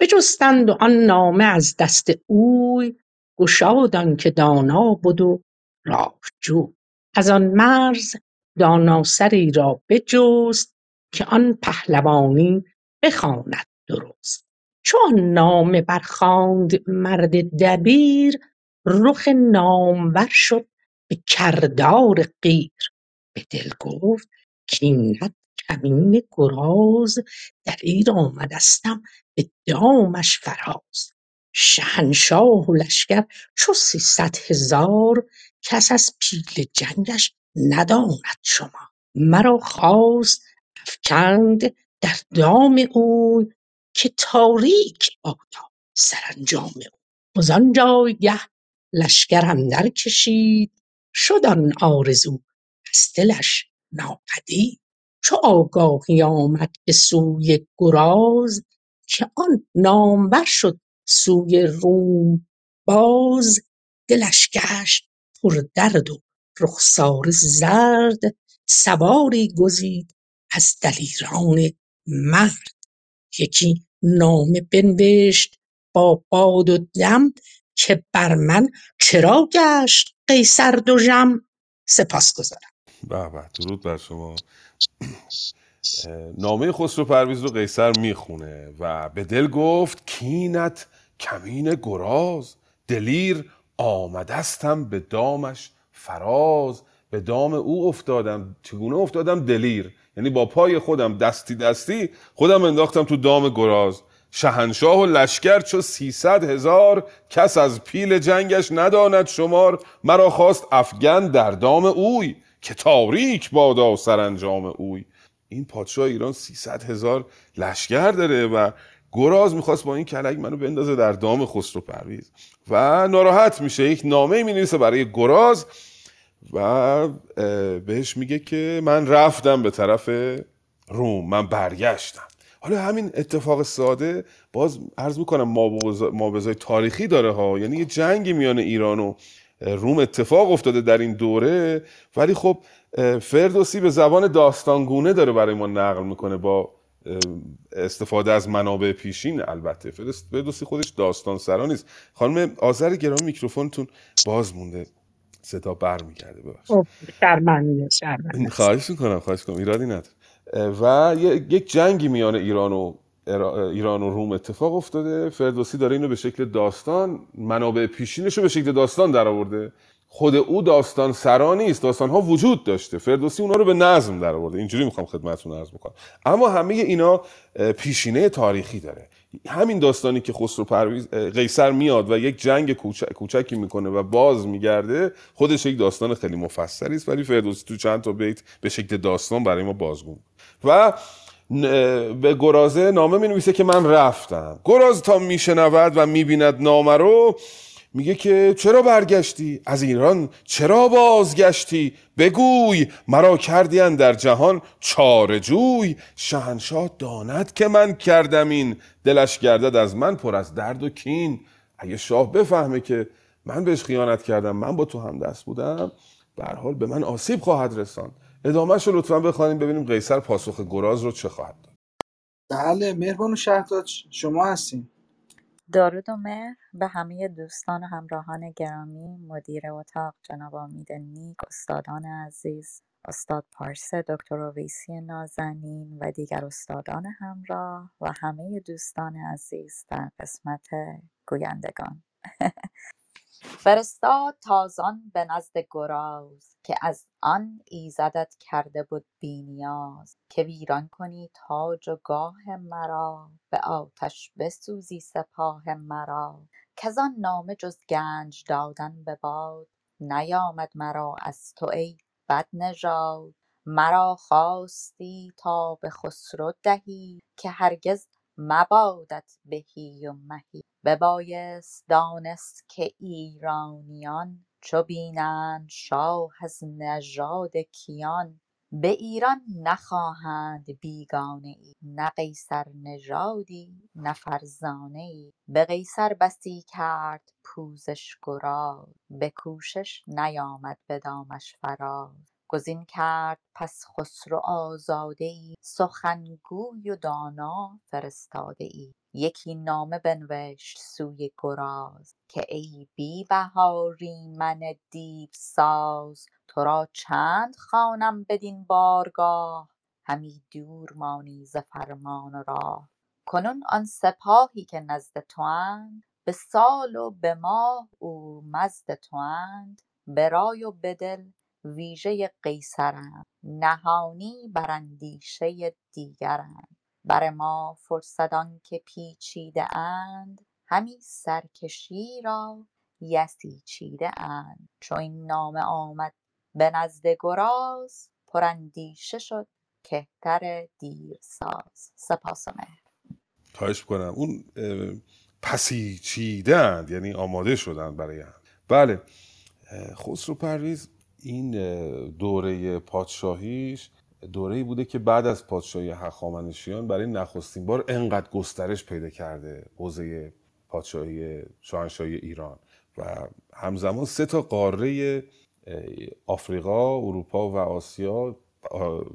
بجستند و آن نامه از دست اوی گشاد که دانا بد و راهجو. از آن مرز دانا سری را بجست که آن پهلوانی بخواند درست. چو آن نامه برخواند مرد دبیر رخ نامور شد به کردار قیر. به دل گفت کاینک کمینه گراز دلیر آمدستم به دامش فراز. شهنشاه و لشکر چو سیصد هزار کس از پیل جنگش نداند شمار مرا خواست افکند در دام اوی که تاریک بادا سرانجام اوی وزان جایگه لشکر اندر کشید شد آن آرزو. از دلش ناپدید. چو آگاهی آمد به سوی گراز که آن نامور شد سوی روم. باز دلش گشت پردرد و رخساره زرد. سواری گزید از دلیران مرد. یکی نامه بنوشت با باد و دم که بر من چرا گشت قیصر دژم سپاسگزارم به به درود بر شما. نامه خسرو پرویز رو قیصر می‌خونه و به دل گفت کینت کمین گراز دلیر آمدستم به دامش فراز. به دام او افتادم چگونه افتادم؟ دلیر. یعنی با پای خودم دستی دستی خودم انداختم تو دام گراز. شهنشاه و لشکر چو سیصد هزار کس از پیل جنگش نداند شمار مرا خواست افگن در دام اوی که تاریک بادا سرانجام اوی. این پادشاه ایران 300 هزار لشکر داره و گراز می‌خواست با این کلک منو بندازه در دام خسرو پرویز. و ناراحت میشه یک نامه می برای گراز و بهش میگه که من رفتم به طرف روم من برگشتم. حالا همین اتفاق ساده باز عرض می‌کنم مابزای تاریخی داره ها. یعنی یه جنگی میان ایران و روم اتفاق افتاده در این دوره ولی خب فردوسی به زبان داستانگونه داره برای ما نقل می‌کنه با استفاده از منابع پیشین. البته فردوس- فردوسی خودش داستان سرا نیست. خانم آذر گرامی میکروفونتون باز مونده. صدا برمیگرده ببخشید. خب شرمنده شرمنده. خواهش می‌کنم خواهش می‌کنم. ایرادی نداره. و یک جنگی میان ایران و ایرا- ایران و روم اتفاق افتاده. فردوسی داره اینو به شکل داستان منابع پیشینش رو به شکل داستان در آورده خود او داستان سرا نیست داستان ها وجود داشته. فردوسی اونا رو به نظم در آورده اینجوری می‌خوام خدمتتون عرض بکنم. اما همه اینا پیشینه تاریخی داره. همین داستانی که خسرو پرویز قیصر میاد و یک جنگ کوچ- کوچکی می‌کنه و باز میگرده خودش یک داستان خیلی مفصلی است ولی فردوسی تو چند تا بیت به شکل داستان برای ما بازگو. و به گرازه نامه می نویسه که من رفتم گراز تا میشنود و می‌بیند نامه رو میگه که چرا برگشتی؟ از ایران چرا بازگشتی؟ بگوی مرا کردی در جهان چارجوی شهنشاه داند که من کردم این. دلش گردد از من پر از درد و کین. اگه شاه بفهمه که من بهش خیانت کردم من با تو هم دست بودم به هر حال به من آسیب خواهد رساند. ادامهش رو لطفا بخوانیم ببینیم قیصر پاسخ گراز رو چه خواهد داد. بله مهربان و شما هستین. درود و مهر به همه دوستان و همراهان گرامی مدیر اتاق جناب امید نیک استادان عزیز استاد پارسه دکتر اویسی نازنین و دیگر استادان همراه و همه دوستان عزیز در قسمت گویندگان. فرستاد تازان به نزد گراز که از آن ایزدت کرده بود بی که ویران کنی تاج و گاه مرا به آتش بسوزی سپاه مرا. کزان نامه جز گنج دادن به باد نیامد مرا از تو ای بدنژاد. مرا خواستی تا به خسرو دهی که هرگز مبادت بهی و مهی. ببایست دانست که ایرانیان چو بینند شاه از نژاد کیان. به ایران نخواهند بیگانه ای. نه قیصر نژادی نه فرزانه ای. به قیصر بسی کرد پوزش گراز به کوشش نیامد به دامش فراز. گزین کرد پس خسرو آزاده ای سخنگوی و دانا فرستاده ای یکی نامه بنوشت سوی گراز که ای بی بهاریمن دیو تو را چند خوانم بدین بارگاه؟ همی دور مانی ز فرمان و کنون آن سپاهی که نزد تواند به سال و به ماه اورمزد تواند به رای و به دل ویژه قیصرند نهانی بر اندیشه دیگرند بر ما فرصدان که پیچیده اند همی سرکشی را یسی اند. چو این نامه آمد به نزد گراز پراندیشه شد کهتر دیرساز. سپاس و مهر. خواهش کنم اون اه، پسی چیدند یعنی آماده شدند برای هم. بله. خسرو پرویز این دوره پادشاهیش دوره بوده که بعد از پادشاهی هخامنشیان برای نخستین بار انقدر گسترش پیدا کرده حوزه پادشاهی شاهنشاهی ایران. و همزمان سه تا قاره آفریقا اروپا و آسیا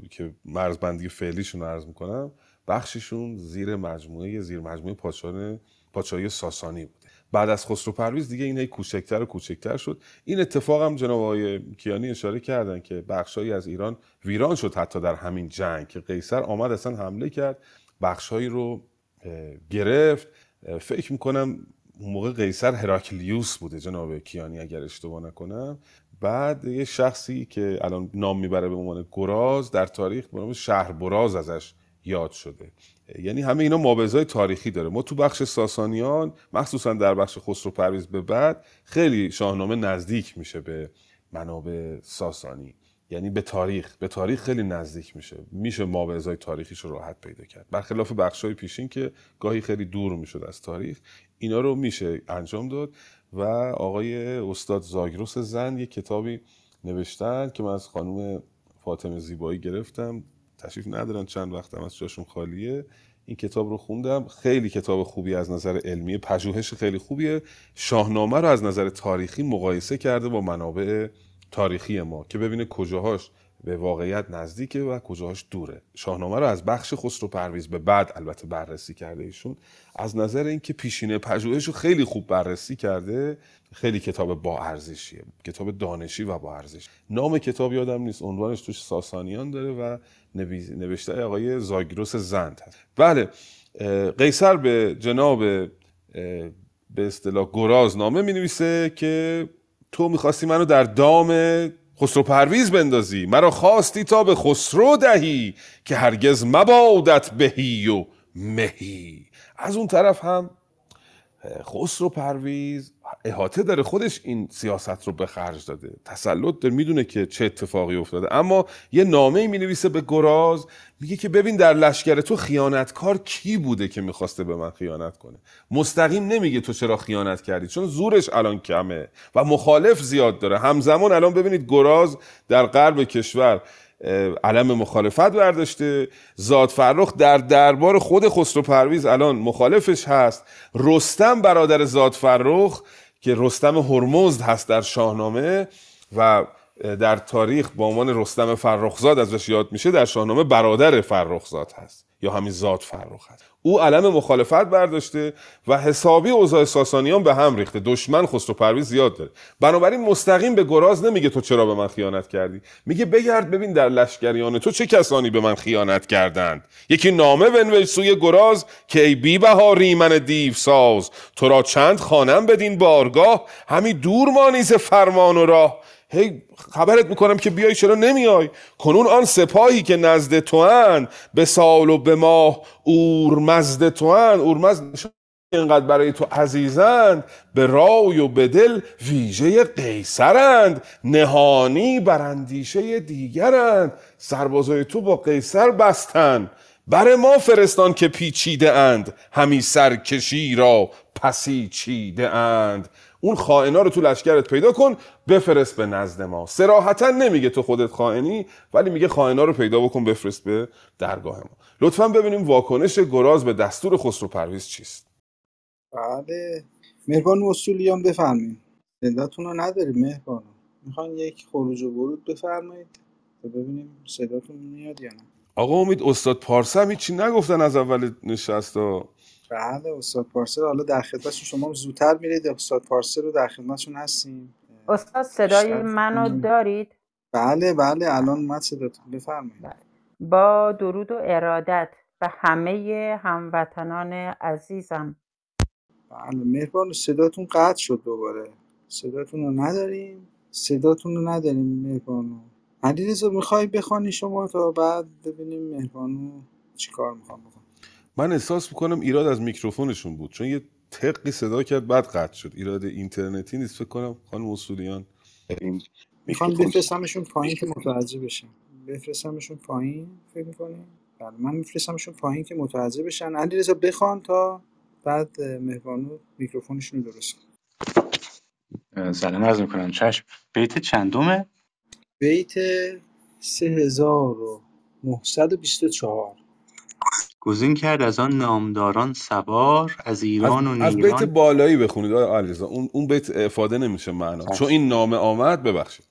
که مرزبندی فعلیشون رو عرض می‌کنم بخششون زیر مجموعه زیر مجموعه پادشاهان پادشاهی ساسانی بوده بعد از خسرو پرویز دیگه این کوچکتر و کوچکتر شد. این اتفاق هم جناب آقای کیانی اشاره کردن که بخشهایی از ایران ویران شد حتی در همین جنگ که قیصر آمد اصلا حمله کرد بخشهایی رو گرفت. فکر می‌کنم اون موقع قیصر هراکلیوس بوده جناب کیانی اگر اشتباه نکنم. بعد یه شخصی که الان نام می‌بره به عنوان گراز در تاریخ به نام شهر براز ازش یاد شده. یعنی همه اینا مابزای تاریخی داره. ما تو بخش ساسانیان مخصوصا در بخش خسرو پرویز به بعد خیلی شاهنامه نزدیک میشه به منابع ساسانی. یعنی به تاریخ به تاریخ خیلی نزدیک میشه. میشه مابعضای تاریخیش رو راحت پیدا کرد. برخلاف بخشای پیشین که گاهی خیلی دور می‌شد از تاریخ اینا رو میشه انجام داد و آقای استاد زاگروس زن یه کتابی نوشتن که من از خانم فاطمه زیبایی گرفتم. تشریف ندارن چند وقتم از جاشون خالیه. این کتاب رو خوندم. خیلی کتاب خوبی از نظر علمی پژوهش خیلی خوبیه. شاهنامه رو از نظر تاریخی مقایسه کرده با منابع تاریخی ما که ببینه کجاهاش به واقعیت نزدیکه و کجاهاش دوره. شاهنامه رو از بخش خسرو پرویز به بعد البته بررسی کرده ایشون. از نظر اینکه پیشینه پژوهش رو خیلی خوب بررسی کرده خیلی کتاب با ارزشیه. کتاب دانشی و با ارزش. نام کتاب یادم نیست. عنوانش توش ساسانیان داره و نوشته آقای زاگروس زند هست. بله قیصر به جناب به اصطلاح گراز نامه می نویسه که تو می‌خواستی منو در دام خسرو پرویز بندازی. مرا خواستی تا به خسرو دهی که هرگز مبادت بهی و مهی. از اون طرف هم خسرو پرویز احاطه داره خودش این سیاست رو به خرج داده. تسلط داره می‌دونه که چه اتفاقی افتاده. اما یه نامه می نویسه به گراز میگه که ببین در لشکر تو خیانتکار کی بوده که می‌خواسته به من خیانت کنه؟ مستقیم نمیگه تو چرا خیانت کردی چون زورش الان کمه و مخالف زیاد داره. همزمان الان ببینید گراز در غرب کشور علم مخالفت برداشته. زاد فرخ در دربار خود خسرو پرویز الان مخالفش هست. رستم برادر زاد فرخ که رستم هرمزد هست در شاهنامه و در تاریخ با عنوان رستم فرخزاد ازش یاد میشه در شاهنامه برادر فرخزاد هست. یا همین زاد هست او علم مخالفت برداشته و حسابی اوضاع ساسانیان به هم ریخته. دشمن خسرو پرویز زیاد داره. بنابراین مستقیم به گراز نمیگه تو چرا به من خیانت کردی. میگه بگرد ببین در لشکریان تو چه کسانی به من خیانت کردند. یکی نامه بنویس سوی گراز که ای بی ریمن دیو ساز. تو را چند خانم بدین بارگاه. همی دور مانیز فرمان و راه. هی خبرت می‌کنم که بیای چرا نمیای؟ کنون آن سپاهی که نزد تو هن به سال و به ماه اورمزد تو هن اورمزد اینقدر برای تو عزیزند به رای و به دل ویژه قیصرند. نهانی بر اندیشه دیگرند. سربازای تو با قیصر بستن. بر ما فرستان که پیچیده اند. همی سرکشی را پسی چیده اند. اون خائنا رو تو لشکرت پیدا کن بفرست به نزد ما. سراحتا نمیگه تو خودت خائنی ولی میگه خائنا رو پیدا بکن بفرست به درگاه ما. لطفا ببینیم واکنش گراز به دستور خسرو پرویز چیست. بله. مهربان اصولیان بفرمایید. صداتون رو نداریم مهربان. می‌خوان یک خروج و ورود بفرمایید؟ ببینیم صداتون میاد یا نه. آقا امید استاد پارسا هم هیچی نگفتن از اول نشست بله استاد پارسه حالا در خدمت شما زودتر میرید. استاد پارسه رو در خدمتشون هستیم. استاد صدای منو دارید؟ بله بله. الان من صداتون بفرمایید. بله. با درود و ارادت به همه هموطنان عزیزم. بله مهربان صداتون قطع شد دوباره. صداتون رو نداریم؟ صداتون رو نداریم مهربانو علیرضا می‌خوای بخوانی شما تا بعد ببینیم مهربانو چیکار می‌خوام بکنم؟ من احساس می‌کنم ایراد از میکروفونشون بود. چون یه تقی صدا کرد بعد قطع شد. ایراد اینترنتی نیست فکر کنم خانم اصولیان. می‌خوام بفرستمشون پایین که متوجه بشن. بفرستمشون پایین فکر می‌کنیم بله من میفرستمشون پایین که متوجه بشن. علیرضا بخوان تا بعد مهربانو میکروفونشون رو درست کن سلام عرض می‌کنم. چشم. بیت چندمه بیت 3924 گزین کرد از آن نامداران سوار از از, ایران و از بیت بالایی بخونید. آقای علیرضا اون اون بیت افاده نمیشه معنا. چون این نامه آمد ببخشید.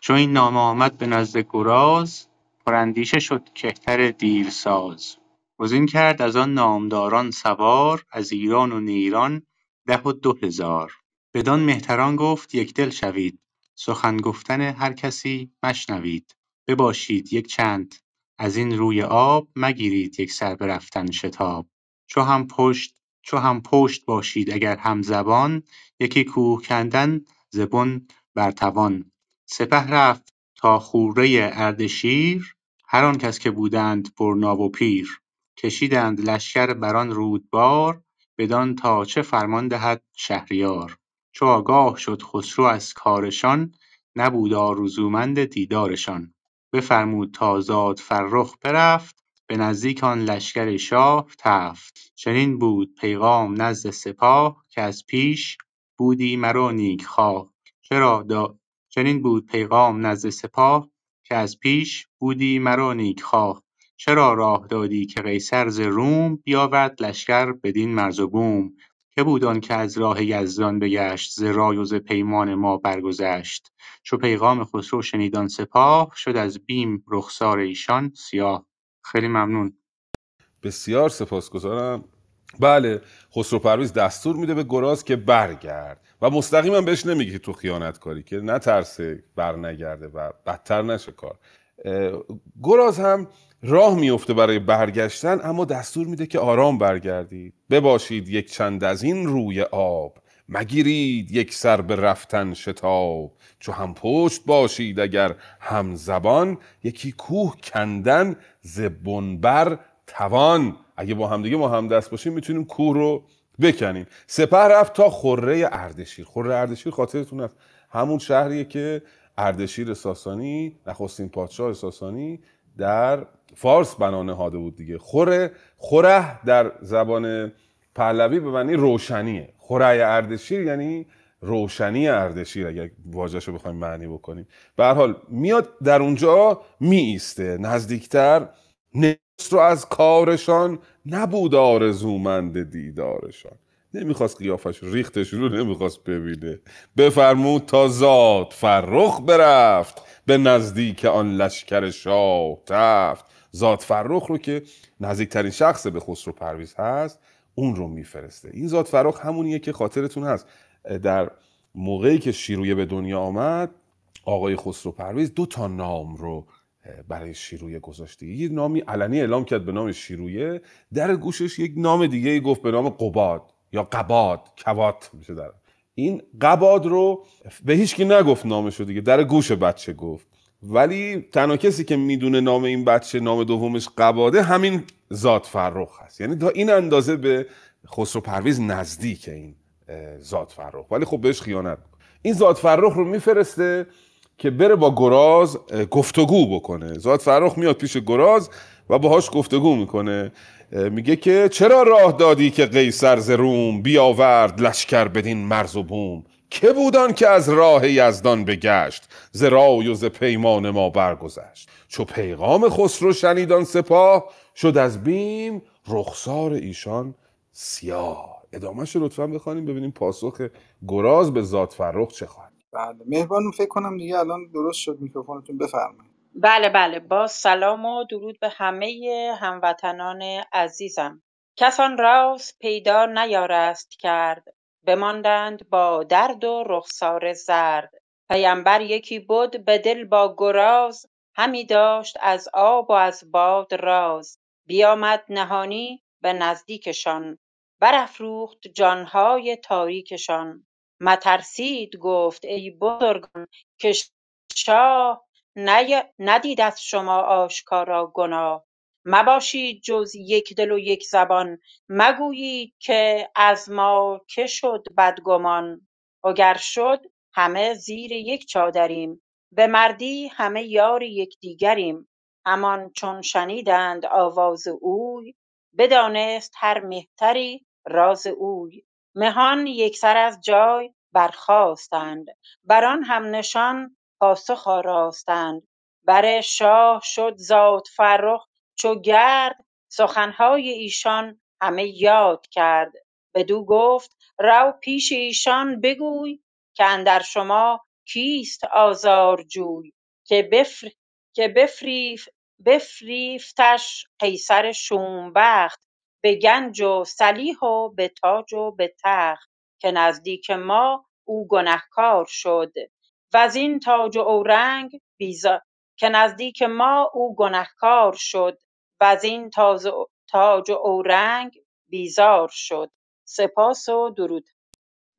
چون این نامه آمد به نزد گراز پراندیشه شد کهتر دیرساز. گزین کرد از آن نامداران سوار از ایران و نیران ده و دو هزار. بدان مهتران گفت یکدل شوید. سخن گفتن هر کسی مشنوید. بباشید یک چند. از این روی آب مگیرید یکسر به رفتن شتاب. چو هم پشت چو هم پشت باشید اگر همزبان یکی کوه کندن ز بن بر توان. سپه رفت تا خوره اردشیر هر آن کس که بودند پرناو و پیر. کشیدند لشکر بر آن رودبار بدان تا چه فرمان دهد شهریار. چو آگاه شد خسرو از کارشان نبود آرزومند دیدارشان. بفرمود تا زاد فرخ برفت به نزدیک آن لشکر شاه تفت. چنین بود پیغام نزد سپاه که از پیش بودی مرا نیک خواه چرا دا چنین بود پیغام نزد سپاه که از پیش بودی مرا نیکخواه. چرا راه دادی که قیصر ز روم بیاورد لشکر بدین مرز و بوم؟ که بود آنکه از راه یزدان بگشت ز رای و ز پیمان ما برگذشت؟ چو پیغام خسرو شنید آن سپاه شد از بیم رخسار ایشان سیاه. خیلی ممنون. بسیار سپاسگزارم. بله خسرو پرویز دستور میده به گراز که برگرد و مستقیما بهش نمیگه تو خیانت کاری که نترسه بر نگرده و بدتر نشه کار. گراز هم راه میفته برای برگشتن اما دستور میده که آرام برگردید. بباشید یک چند از این روی آب. مگیرید یک سر به رفتن شتاب. چو هم پشت باشید اگر هم زبان یکی کوه کندن ز بنبر توان. اگه با همدیگه ما هم دست باشیم می‌تونیم کوه رو بکنیم. سپه رفت تا خره اردشیر. خره اردشیر خاطرتون هست. همون شهریه که اردشیر ساسانی نخستین پادشاه ساسانی در فارس بنا نهاده بود دیگه. خوره خوره در زبان پهلوی به معنی روشنیه. خوره اردشیر یعنی روشنی اردشیر اگر واژه‌شو بخوایم معنی بکنیم. به هر حال میاد در اونجا می ایسته نزدیکتر نصر رو از کارشان نبود آرزومند دیدارشان. نمی‌خواست قیافش ریختش رو نمی‌خواست ببینه. بفرمود تا زاد فرخ برفت به نزدیک آن لشکر شاه تفت. زاد فرخ رو که نزدیکترین شخص به خسرو پرویز هست اون رو میفرسته. این زاد فرخ همونیه که خاطرتون هست. در موقعی که شیرویه به دنیا آمد آقای خسرو پرویز دو تا نام رو برای شیرویه گذاشته. یه نامی علنی اعلام کرد به نام شیرویه. در گوشش یک نام دیگه گفت به نام قباد. یا قباد کوات میشه در. این قباد رو به هیچ کی نگفت نامشو دیگه. در گوش بچه گفت. ولی تنها کسی که می‌دونه نام این بچه نام دومش قباده همین زاد فرخ هست. یعنی تا این اندازه به خسرو پرویز نزدیک این زاد فرخ. ولی خب بهش خیانت. این زاد فرخ رو میفرسته که بره با گراز گفتگو بکنه. زاد فرخ میاد پیش گراز و باهاش گفتگو می‌کنه. میگه که چرا راه دادی که قیصر ز روم بیاورد لشکر بدین مرز و بوم؟ که بودان که از راه یزدان بگشت ز رای و ز پیمان ما برگذشت؟ چو پیغام خسرو شنیدان سپاه شد از بیم رخسار ایشان سیاه. ادامهش رو لطفا بخوانیم ببینیم پاسخ گراز به زاد فرخ چه خواهد. بله مهربانو فکر کنم دیگه الان درست شد میکروفونتون بفرمایید. بله بله. با سلام و درود به همه هموطنان عزیزم. کسان راست پیدا نیارست کرد بماندند با درد و رخسار زرد. پیمبر یکی بد به دل با گراز. همی داشت از آب و از باد راز. بیامد نهانی به نزدیکشان. برافروخت جانهای تاریکشان. مترسید گفت ای بزرگان که شاه ندید از شما آشکارا گناه. مباشید جز یک دل و یک زبان. مگویید که از ما که شد بدگمان. وگر شد همه زیر یک چادریم. به مردی همه یار یکدیگریم همان چون شنیدند آواز اوی بدانست هر مهتری راز اوی. مهان یکسر از جای برخاستند. بر آن هم نشان پاسخ آراستند. بر شاه شد زاد فرخ چو گرد سخنهای ایشان همه یاد کرد. بدو گفت رو پیش ایشان بگوی که اندر شما کیست آزارجوی که بفر... که بفریف... بفریفتش قیصر شومبخت. به گنج و سلیح و به تاج و به تخت که نزدیک ما او گنهکار شد. وزین تاج و اورنگ بیزار که نزدیک ما او گنهکار شد. وزین تاج و اورنگ بیزار شد. سپاس و درود.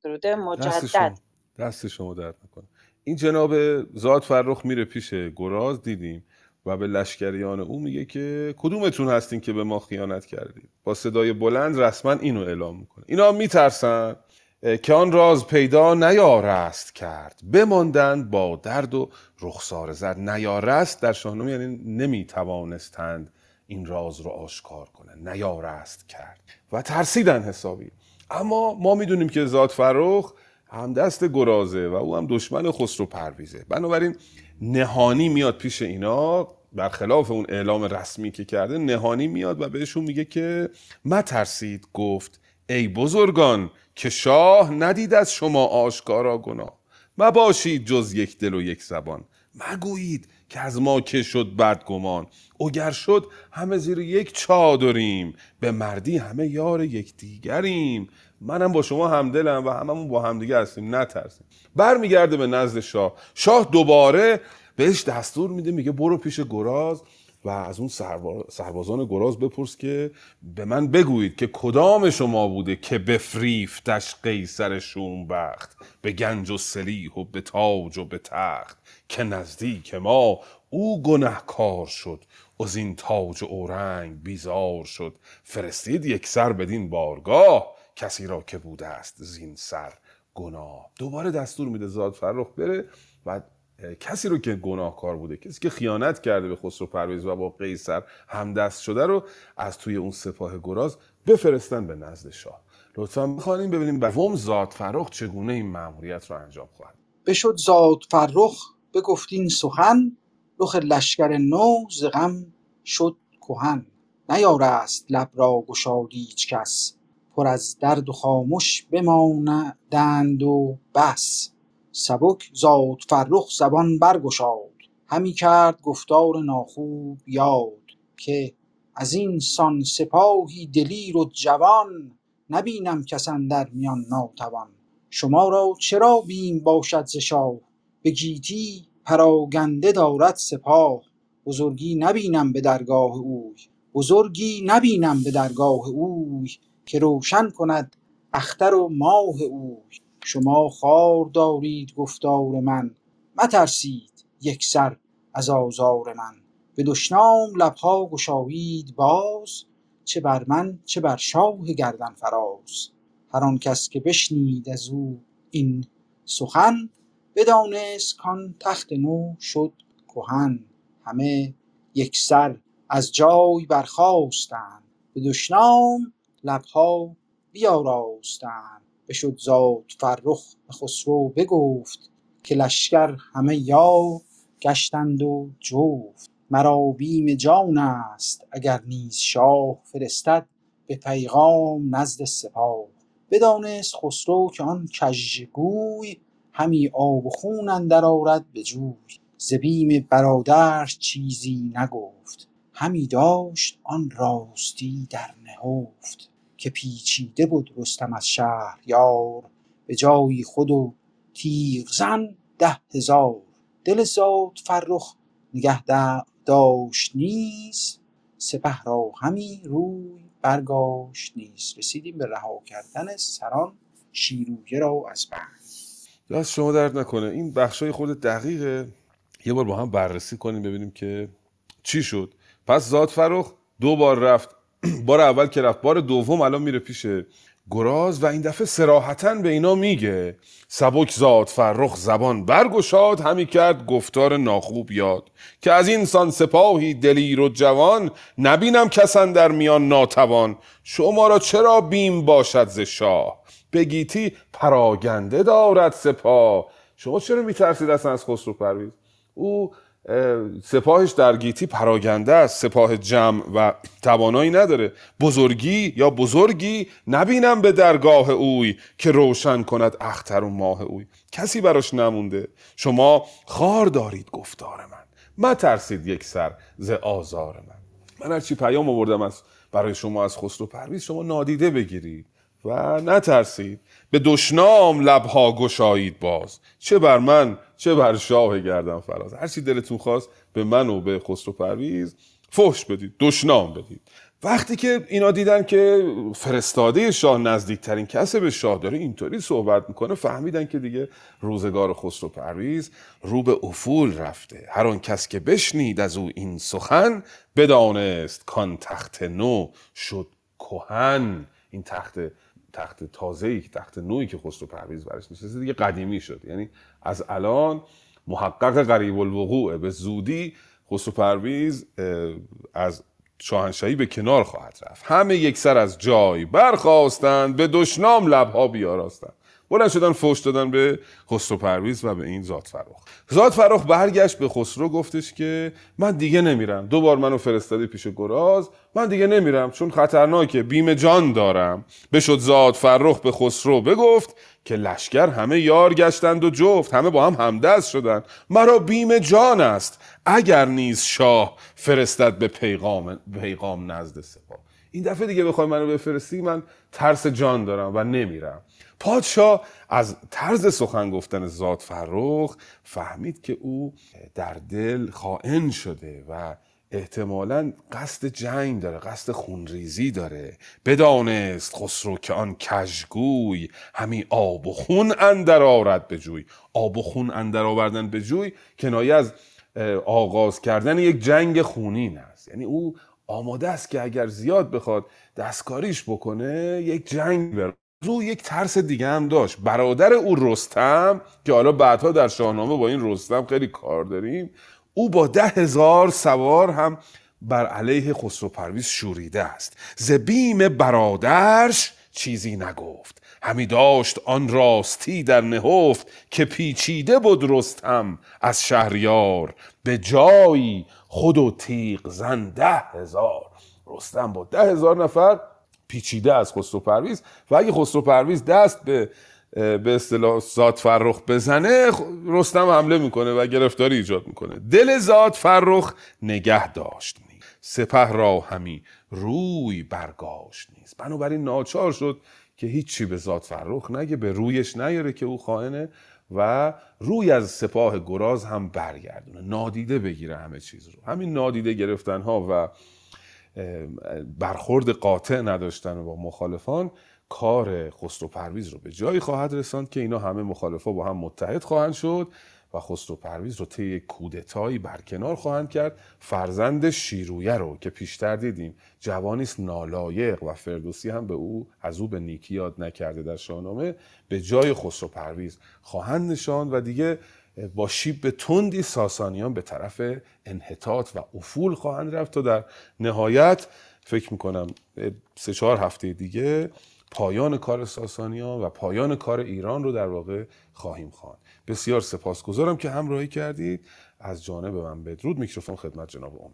درود مجدد. دست شما درد نکنه. این جناب زاد فرخ میره پیش گراز دیدیم. و به لشکریان او میگه که کدومتون هستین که به ما خیانت کردید؟ با صدای بلند رسما اینو اعلام می‌کنه. اینا میترسن؟ که آن راز پیدا نیارست کرد. بماندند با درد و رخسار زرد. نیارست در شاهنامه یعنی نمی‌توانستند این راز رو آشکار کنن نیارست کرد. و ترسیدن حسابی. اما ما می‌دونیم که زاد فرخ هم دست گرازه و او هم دشمن خسرو پرویزه. بنابراین نهانی میاد پیش اینا. برخلاف اون اعلام رسمی که کرده نهانی میاد و بهشون میگه که ترسید گفت ای بزرگان که شاه ندید از شما آشکارا گناه. مباشید جز یک دل و یک زبان. مگویید که از ما که شد بدگمان. اگر شد همه زیر یک چادریم. به مردی همه یار یکدیگریم منم با شما همدلم و هممون با همدیگه هستیم نترسیم. برمیگرده به نزد شاه. شاه دوباره بهش دستور میده میگه برو پیش گراز. و از اون سربازان گراز بپرس که به من بگویید که کدام شما بوده که بفریفتش قیصر شومبخت به گنج و سلیح و به تاج و به تخت که نزدیک ما او گنهکار شد از این تاج و اورنگ بیزار شد. فرستید یک سر بدین بارگاه کسی را که بوده است زین سر گناه. دوباره دستور میده زاد فرخ بره و کسی رو که گناهکار بوده کسی که خیانت کرده به خسرو پرویز و با قیصر همدست شده رو از توی اون سپاه گراز بفرستن به نزد شاه. لطفا بخوانیم ببینیم دوم زاد فرخ چگونه این مأموریت رو انجام خواهد. بشد زاد فرخ بگفت این سخن رخ لشکر نو ز غم شد کهن. نیارست لب را گشاد ایچ کس پر از درد و خامش بماندند و بس. سبک زاد فرخ زبان برگشاد همی کرد گفتار ناخوب یاد که از این سان سپاهی دلیر و جوان نبینم کس اندر میان ناتوان شما را چرا بیم باشد ز شاه؟ به گیتی پراگنده دارد سپاه بزرگی نبینم به درگاه اوی بزرگی نبینم به درگاه اوی که روشن کند اختر و ماه اوی شما خوار دارید گفتار من. مترسید یکسر از آزار من. به دشنام لبها گشایید باز چه بر من چه بر شاه گردن فراز. هر آن کس که بشنید از او این سخن بدانست کان تخت نو شد کهن. همه یکسر از جای برخاستند به دشنام لبها بیاراستند. بشد زاد فرخ به خسرو بگفت که لشکر همه یار گشتند و جفت. مرا بیم جان است اگر نیز شاه فرستد به پیغام نزد سپاه. بدانست خسرو که آن کژگوی همی آب و خون اندر آرد به جوی. ز بیم چیزی نگفت همی داشت آن راستی در نهفت. که پیچیده بد رستم از شهریار. به جای خود و تیغ زن ده هزار. دل زاد فرخ نگه داشت نیز. سپه را همی روی برگاشت نیز. رسیدیم به رها کردن سران شیرویه را از بند دست شما درد نکنه. این بخشای خود دقیقه. یه بار با هم بررسی کنیم ببینیم که چی شد. پس زاد فرخ دو بار رفت بار اول که رفت بار دوم الان میره پیش گراز و این دفعه سراحتا به اینا میگه سبک زاد فرخ زبان برگشاد همی کرد گفتار ناخوب یاد که از این سان سپاهی دلیر و جوان نبینم کسن در میان ناتوان شما را چرا بیم باشد ز شاه؟ بگیتی پراگنده دارد سپاه. شما چرا میترسید اصلا از خسرو پرویز؟ او سپاهش در گیتی پراگنده است. سپاه جمع و توانایی نداره. بزرگی یا بزرگی نبینم به درگاه اوی که روشن کند اختر و ماه اوی. کسی براش نمونده. شما خار دارید گفتار من. ترسید یک سر ز آزار من. من هرچی پیام آوردم از برای شما از خسرو پرویز شما نادیده بگیرید و نترسید. به دشنام لبها گشایید باز. چه بر من چه بر شاه گردم فراز. هرچی دلتون خواست به من و به خسرو پرویز فحش بدید دشنام بدید. وقتی که اینا دیدن که فرستاده شاه نزدیکترین کس به شاه داره اینطوری صحبت می‌کنه فهمیدن که دیگه روزگار خسرو پرویز رو به افول رفته. هر آن کس که بشنید از او این سخن بدانست کان تخت نو شد کهن. این تخت تخت تازه ای تخت نوعی که خسرو پرویز برش نشسته دیگه قدیمی شد. یعنی از الان محقق قریب الوقوع به زودی خسرو پرویز از شاهنشاهی به کنار خواهد رفت. همه یک سر از جای برخواستند به دشنام لبها بیاراستند. بلند شدن فوش دادن به خسرو پرویز و به این ذات فراخ ذات فراخ برگشت به خسرو گفتش که من دیگه نمیرم. دو بار منو فرستاده پیش گراز. من دیگه نمیرم چون خطرناکه. بیم جان دارم. بشد ذات فرخ به خسرو. بگفت که لشکر همه یار گشتند و جفت. همه با هم همدست شدند. مرا بیم جان است. اگر نیز شاه فرستد به پیغام پیغام نزد سپاه. این دفعه دیگه بخوای منو بفرستی من ترس جان دارم و نمیرم. پادشاه از طرز سخن گفتن زاد فرخ فهمید که او در دل خائن شده و احتمالا قصد جنگ داره قصد خونریزی داره. بدانست خسرو که آن کژگوی همی آب و خون اندر آرد به جوی. آب و خون اندر آوردن به جوی کنایه از آغاز کردن یک جنگ خونین است. یعنی او آماده است که اگر زیاد بخواد دستکاریش بکنه یک جنگ بر او یک ترس دیگه هم داشت. برادر او رستم که حالا بعدها در شاهنامه با این رستم خیلی کار داریم او با ده هزار سوار هم بر علیه خسرو پرویز شوریده است. ز بیم برادرش چیزی نگفت. همی داشت آن راستی در نهفت که پیچیده بود رستم از شهریار. به جایی خود و تیغ زن ده هزار. رستم با ده هزار نفر پیچیده از خسرو پرویز و اگه خسرو پرویز دست به به اصطلاح زاد فرخ بزنه رستم حمله می‌کنه و گرفتاری ایجاد می‌کنه. دل زاد فرخ نگه داشت سپه را همی روی برگاشت نیست بنابراین ناچار شد که هیچی به ذات فرخ نگه به رویش نیاره که او خائنه و روی از سپاه گراز هم برگردونه. نادیده بگیره همه چیز رو. همین نادیده گرفتن ها و برخورد قاطع نداشتن با مخالفان کار خسرو پرویز رو به جایی خواهد رساند که اینا همه مخالفا با هم متحد خواهند شد و خسرو پرویز رو طی کودتایی برکنار خواهند کرد. فرزند شیرویه رو که پیشتر دیدیم جوانیست نالایق و فردوسی هم به او از او به نیکی یاد نکرده در شاهنامه به جای خسرو پرویز خواهند نشان و دیگه با شیب تندی ساسانیان به طرف انحطاط و افول خواهند رفت تا در نهایت فکر می‌کنم سه چهار هفته دیگه پایان کار ساسانیان و پایان کار ایران رو در واقع خواهیم خواند. بسیار سپاسگزارم که همراهی کردید. از جانب من بدرود. میکروفون خدمت جناب امید